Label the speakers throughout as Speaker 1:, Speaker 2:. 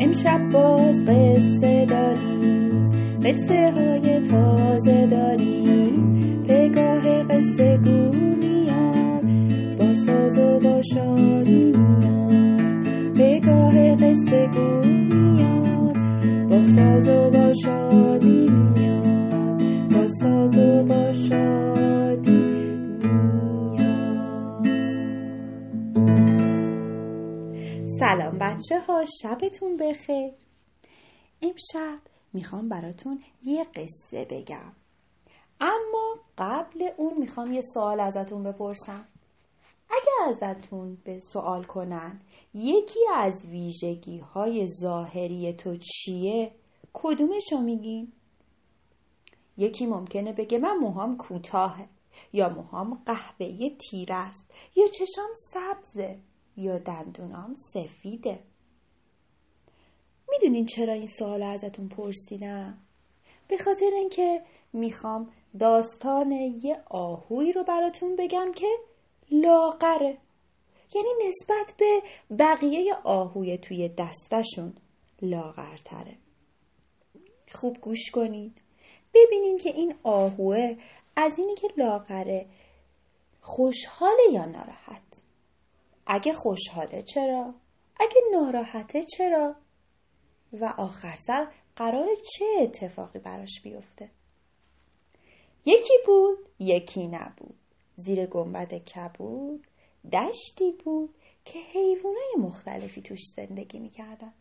Speaker 1: امشب باز قصه داری قصه های تازه داری پگاه قصه گو میاد با ساز و با شادی میاد پگاه قصه گو میاد با ساز و با شادی سلام بچه ها شبتون بخیر. امشب می‌خوام براتون یه قصه بگم. اما قبل اون می‌خوام یه سوال ازتون بپرسم. اگه ازتون به سوال کنن یکی از ویژگی های ظاهری تو چیه؟ کدومشو میگین؟ یکی ممکنه بگه من موهام کوتاهه یا موهام قهوه‌ای تیره است یا چشام سبزه. یا دندونام سفیده. می‌دونین چرا این سوال ازتون پرسیدم؟ به خاطر اینکه می‌خوام داستان یه آهوی رو براتون بگم که لاغره. یعنی نسبت به بقیه آهوی توی دستشون لاغرتره. خوب گوش کنید. ببینین که این آهوه از اینی که لاغره خوشحاله یا ناراحت. اگه خوشحاله چرا؟ اگه ناراحته چرا؟ و آخر سر قرار چه اتفاقی براش بیفته؟ یکی بود یکی نبود زیر گنبد کبود دشتی بود که حیوانای مختلفی توش زندگی می‌کردن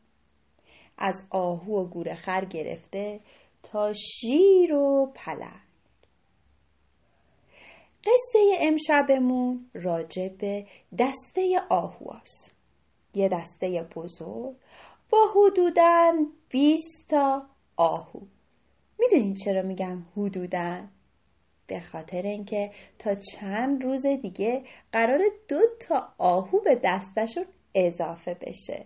Speaker 1: از آهو و گورخر گرفته تا شیر و پلنگ قصه امشبمون راجع به دسته آهواست یه دسته بزرگ با حدوداً 20 تا آهو. می‌دونین چرا میگم حدوداً؟ به خاطر اینکه تا چند روز دیگه قرار دو تا آهو به دستشون اضافه بشه.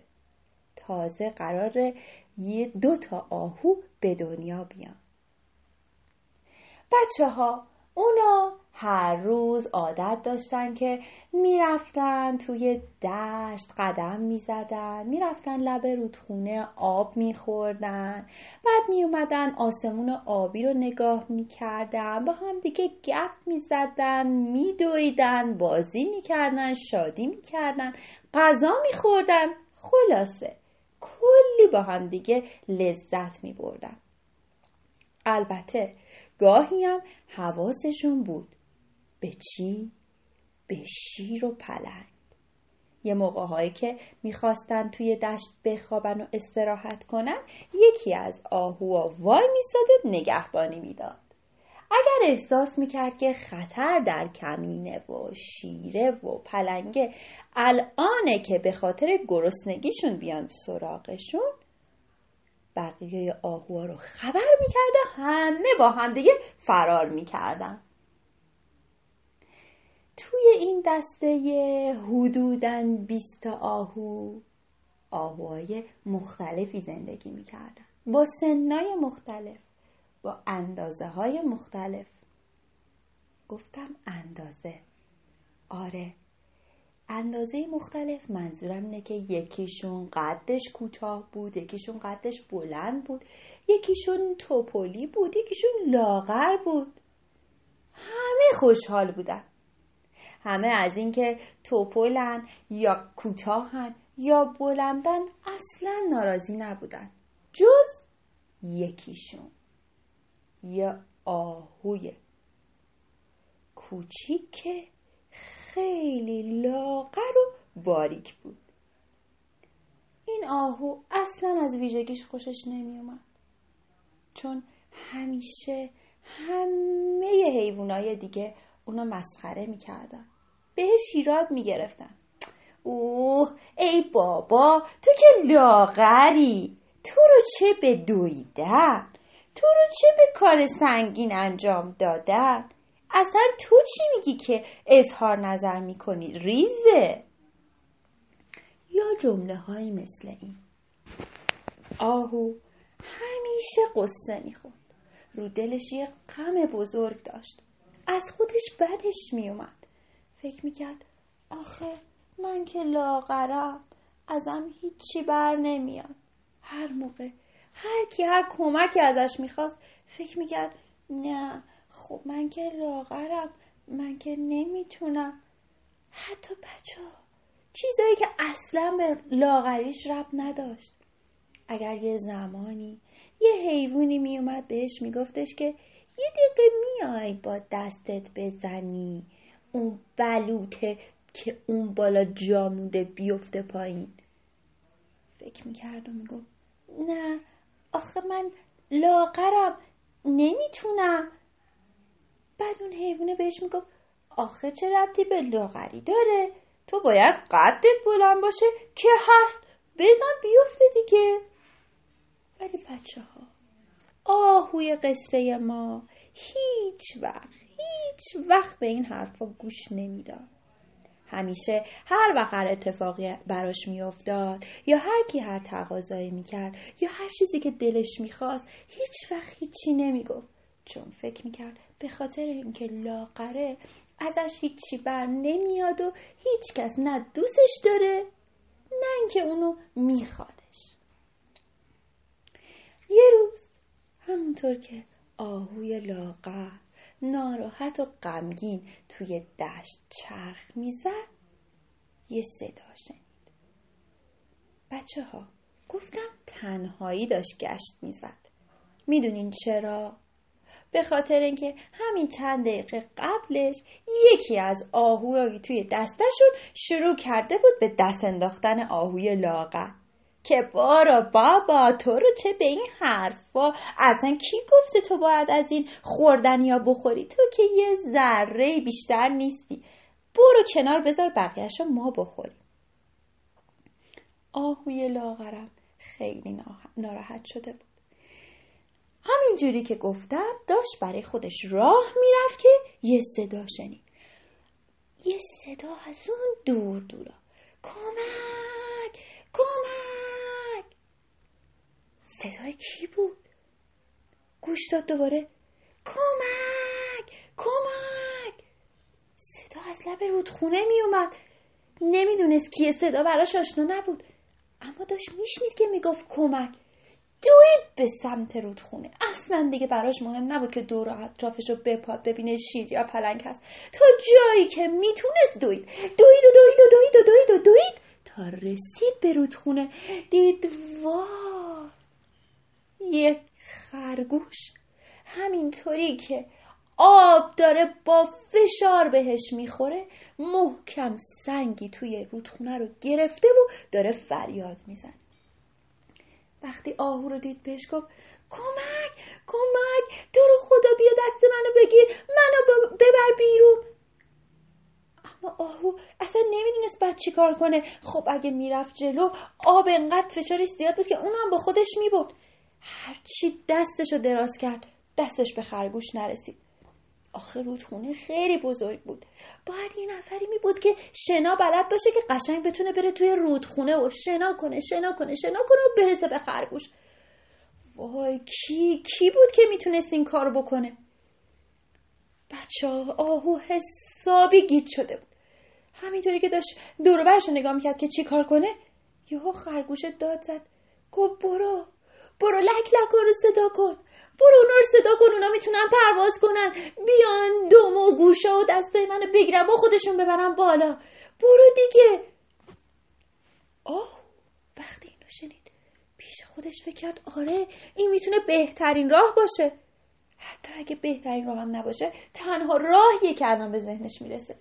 Speaker 1: تازه قرار یه دو تا آهو به دنیا بیان. بچه ها اونا هر روز عادت داشتن که می‌رفتن توی دشت قدم می‌زدن می‌رفتن لب رودخونه آب میخوردن. بعد میومدن آسمون آبی رو نگاه می‌کردن با هم دیگه گپ می‌زدن میدویدن بازی می‌کردن شادی می‌کردن غذا میخوردن. خلاصه کلی با هم دیگه لذت میبردن. البته گاهی هم حواسشون بود. به چی؟ به شیر و پلنگ. یه موقع هایی که می‌خواستن توی دشت بخوابن و استراحت کنن یکی از آهوها وای میساد و نگهبانی می‌داد. اگر احساس می‌کرد که خطر در کمینه و شیره و پلنگه الانه که به خاطر گرسنگیشون بیان سراغشون بقیه آهوها رو خبر می‌کرده همه با هم دیگه فرار می‌کردن. توی این دسته حدوداً 20 آهو آهوهای مختلفی زندگی می‌کردن. با سنای مختلف با اندازه های مختلف. گفتم اندازه. آره اندازه مختلف. منظورم اینه که یکیشون قدش کوتاه بود یکیشون قدش بلند بود یکیشون توپلی بود یکیشون لاغر بود. همه خوشحال بودن. همه از اینکه توپلن یا کوتاهن یا بلندن اصلا ناراضی نبودن. جز یکیشون. یه آهوی کوچیک خیلی لاغر و باریک بود. این آهو اصلا از ویژگیش خوشش نمیومد چون همیشه همه حیوانای دیگه اونو مسخره می‌کردن. بهش ایراد می‌گرفتن. اوه ای بابا تو که لاغری. تو رو چه به دویدن؟ تو رو چه به کار سنگین انجام دادن؟ اصلا تو چی میگی که اظهار نظر می‌کنی؟ ریزه. یا جمله هایی مثل این. آهو همیشه قصه می‌خورد رو دلش یه غم بزرگ داشت. از خودش بدش میومد. فکر می‌کرد آخه من که لاغرم ازم هیچی بر نمیاد. هر موقع هر کی هر کمکی ازش می‌خواست فکر می‌کرد نه خب من که لاغرم من که نمی‌تونم. حتی بچه ها چیزایی که اصلا به لاغریش رب نداشت. اگر یه زمانی یه حیوانی میومد بهش میگفتش که یه دقیقه میای با دستت بزنی اون بلوته که اون بالا جاموده بیفته پایین. فکر می‌کرد و می‌گفت نه آخه من لاغرم نمی‌تونم. بعد اون حیوانه بهش می‌گفت آخه چه ربطی به لاغری داره؟ تو باید قدت بلند باشه که هست. بزن بیفته دیگه. ولی بچه ها آهوی قصه ما هیچ وقت هیچ وقت به این حرفا گوش نمی‌داد. همیشه هر وقت هر اتفاقی براش میافتاد یا هر کی هر تقاضایی می‌کرد یا هر چیزی که دلش می‌خواست هیچ وقت هیچی نمی‌گفت. چون فکر می‌کرد به خاطر اینکه لاغره ازش هیچی بر نمیاد و هیچ کس نه دوستش داره نه اینکه اونو میخوادش. یه روز همونطور که آهوی لاغر ناراحت و غمگین توی دشت چرخ می‌زد یه صدا شنید. بچه ها گفتم تنهایی داشت گشت می‌زد. می‌دونین چرا؟ به خاطر اینکه همین چند دقیقه قبلش یکی از آهوهایی توی دستشون شروع کرده بود به دست انداختن آهوی لاغر. که بارا بابا تو رو چه به این حرفا؟ اصلا کی گفته تو باید از این خوردنی یا بخوری؟ تو که یه ذره بیشتر نیستی. برو کنار بذار بقیهش ما بخوریم. آهوی لاغرم خیلی ناراحت شده بود. همینجوری که گفتم داشت برای خودش راه می‌رفت که یه صدا شنید. یه صدا از اون دور دورا کمک کمک! صدای کی بود؟ گوش داد دوباره. کمک کمک! صدا از لب رودخونه میومد نمی‌دونست کیه صدا براش آشنا نبود. اما داشت میشنید که می‌گفت کمک. دوید به سمت رودخونه. اصلا دیگه براش مهم نبود که دور و اطرافش رو بپاد ببینه شیر یا پلنگ هست. تا جایی که می‌تونست دوید. دوید و دوید و دوید و دوید و دوید تا رسید به رودخونه. دید وا یک خرگوش. همینطوری که آب داره با فشار بهش می‌خوره محکم سنگی توی رودخونه رو گرفته و داره فریاد میزن وقتی آهو رو دید بهش گفت کمک کمک تو رو خدا بیا دست منو بگیر منو ببر بیرون. اما آهو اصلا نمی‌دونست بعد چی کار کنه. خب اگه می‌رفت جلو آب انقدر فشارش زیاد بود که اون هم با خودش می‌برد. هرچی دستش رو دراز کرد دستش به خرگوش نرسید. آخه رودخونه خیلی بزرگ بود. باید یه نفری می بود که شنا بلد باشه که قشنگ بتونه بره توی رودخونه و شنا کنه شنا کنه شنا کنه و برسه به خرگوش. وای کی کی بود که می‌تونست این کار بکنه؟ بچه آهو حسابی گیت شده بود. همینطوری که داشت دوربرش رو نگاه می‌کرد که چی کار کنه یهو خرگوش داد زد. گفت برو برو لک لک رو صدا کن. برو اونا رو صدا کن اونا می‌تونن پرواز کنن. بیان دوم و گوشا و دستای منو بگیرن با خودشون ببرن بالا. برو دیگه. آه وقتی اینو شنید پیش خودش فکر کرد آره این می‌تونه بهترین راه باشه. حتی اگه بهترین راه هم نباشه تنها راهیه که الان به ذهنش می‌رسه.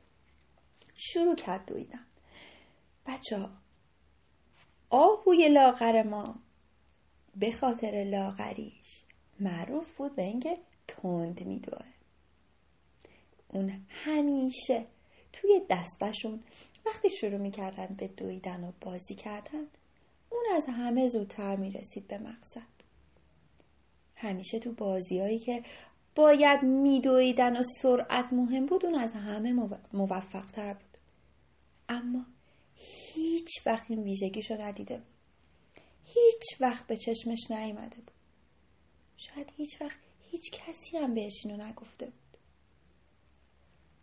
Speaker 1: شروع کرد دویدن. بچه ها آهوی لاغر ما به خاطر لاغریش. معروف بود به اینکه تند میدوه. اون همیشه توی دستشون وقتی شروع می‌کردن به دویدن و بازی کردن اون از همه زودتر می‌رسید به مقصد. همیشه تو بازیهایی که باید میدویدن و سرعت مهم بود اون از همه موفق تر بود. اما هیچ وقت این ویژگیشو ندیده بود. هیچ وقت به چشمش نیامده بود. شاید هیچ وقت هیچ کسی هم بهش اینو نگفته بود.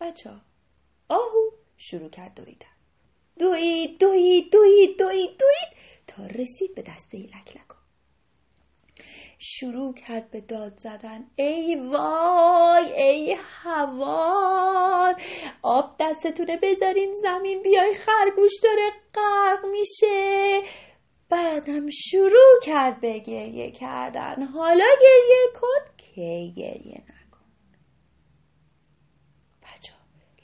Speaker 1: بچه آهو شروع کرد دویدن. دوید دوید دوید دوید دوید تا رسید به دسته لکلکا. شروع کرد به داد زدن. ای وای ای هوار آب دستتونه بذارین زمین بیای خرگوش داره غرق میشه. بعدم شروع کرد به گریه کردن. حالا گریه کن که گریه نکن. بچه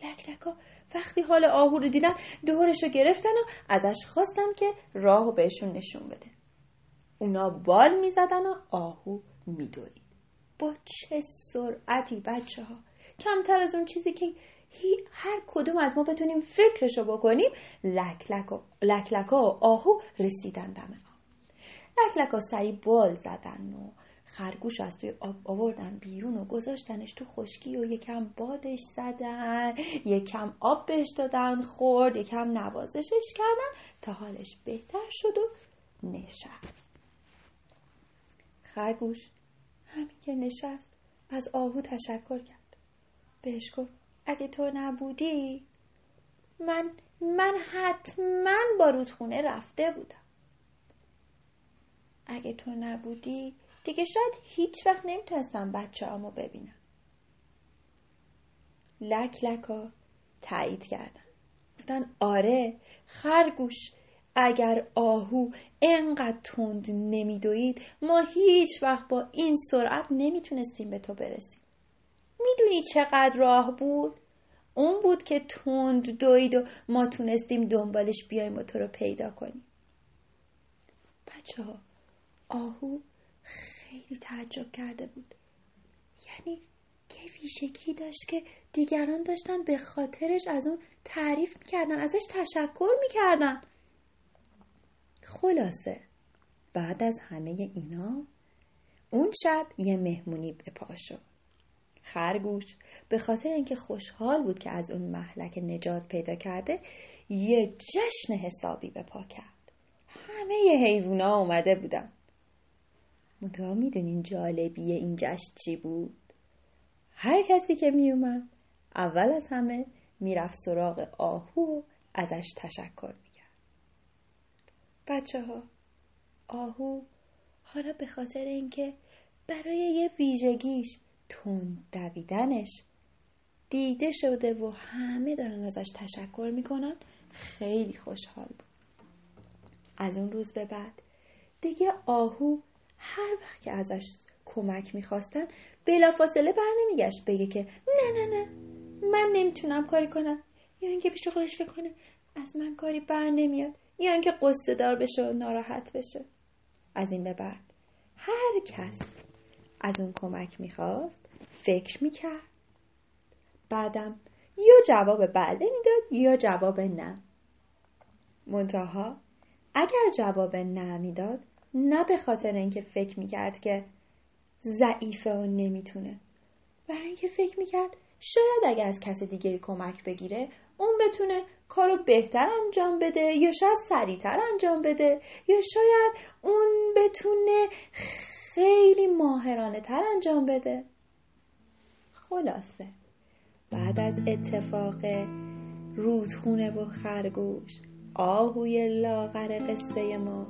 Speaker 1: لکلکا وقتی حال آهو رو دیدن دورش رو گرفتن و ازش خواستن که راه رو بهشون نشون بده. اونا بال می‌زدن و آهو میدوید. با چه سرعتی بچه ها؟ کمتر از اون چیزی که هر کدوم از ما بتونیم فکرشو بکنیم لکلک لکلک و آهو رسیدن دم لکلک ها سری بال زدن و خرگوش از توی آب آوردن بیرون و گذاشتنش تو خشکی و یکم بادش زدن یکم آب بهش دادن خورد یکم نوازشش کردن تا حالش بهتر شد و نشست. خرگوش همین که نشست از آهو تشکر کرد. بهش گفت اگه تو نبودی من من حتما با رودخونه رفته بودم. اگه تو نبودی دیگه شاید هیچ وقت نمی‌تونستم بچه همو ببینم. لک لکا تایید کردن. گفتن آره خرگوش اگر آهو انقدر تند نمیدوید ما هیچ وقت با این سرعت نمی‌تونستیم به تو برسیم. می‌دونی چقدر راه بود؟ اون بود که تند دوید و ما تونستیم دنبالش بیایم و تو رو پیدا کنیم. بچه ها آهو خیلی تعجب کرده بود. یعنی که ویژگی داشت که دیگران داشتن به خاطرش از اون تعریف می‌کردن ازش تشکر می‌کردن. خلاصه بعد از همه اینا اون شب یه مهمونی به پا شد. خرگوش به خاطر اینکه خوشحال بود که از اون محلک نجات پیدا کرده یه جشن حسابی به پا کرد. همه حیوونا اومده بودن. منتها می‌دونین جالبی این جشن چی بود؟ هر کسی که میومد اول از همه می‌رفت سراغ آهو و ازش تشکر می‌کرد. بچه ها آهو حالا به خاطر اینکه برای یه ویژگیش تون دویدنش دیده شده و همه دارن ازش تشکر می‌کنن. خیلی خوشحال بود. از اون روز به بعد دیگه آهو هر وقت که ازش کمک می‌خواستن بلافاصله بر نمیگشت بگه که نه نه نه من نمی‌تونم کاری کنم. یا اینکه پیش خودش فکر کنه از من کاری بر نمیاد. یا اینکه قصه دار بشه و ناراحت بشه. از این به بعد هر کس از اون کمک می‌خواست فکر می‌کرد. بعدم یا جواب بله می‌داد یا جواب نه. منتها اگر جواب نه می‌داد نه به خاطر اینکه فکر می‌کرد که ضعیفه و نمی‌تونه. برای اینکه فکر می‌کرد شاید اگر از کسی دیگری کمک بگیره اون بتونه کارو بهتر انجام بده یا شاید سریعتر انجام بده یا شاید اون بتونه خیلی ماهرانه تر انجام بده. خلاصه. بعد از اتفاق رودخونه و خرگوش آهوی لاغر قصه ما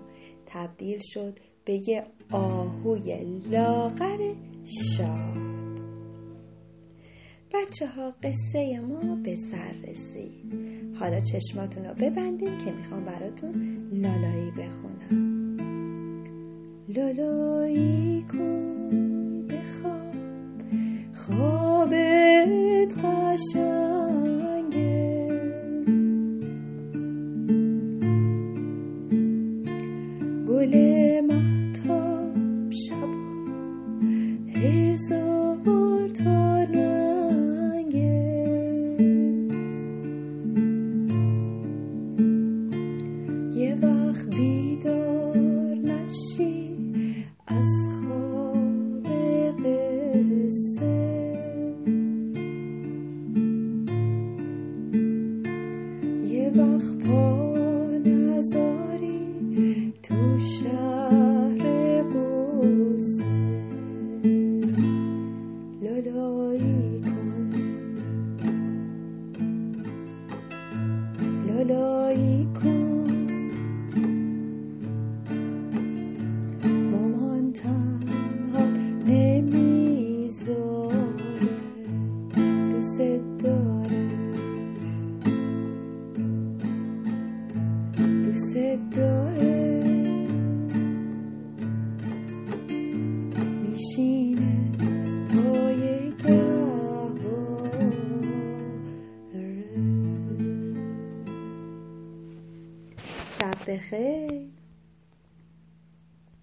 Speaker 1: تبدیل شد به یه آهوی لاغر شاد. بچه ها قصه ما به سر رسید. حالا چشماتون رو ببندید که می‌خوام براتون لالایی بخونم. لالایی کن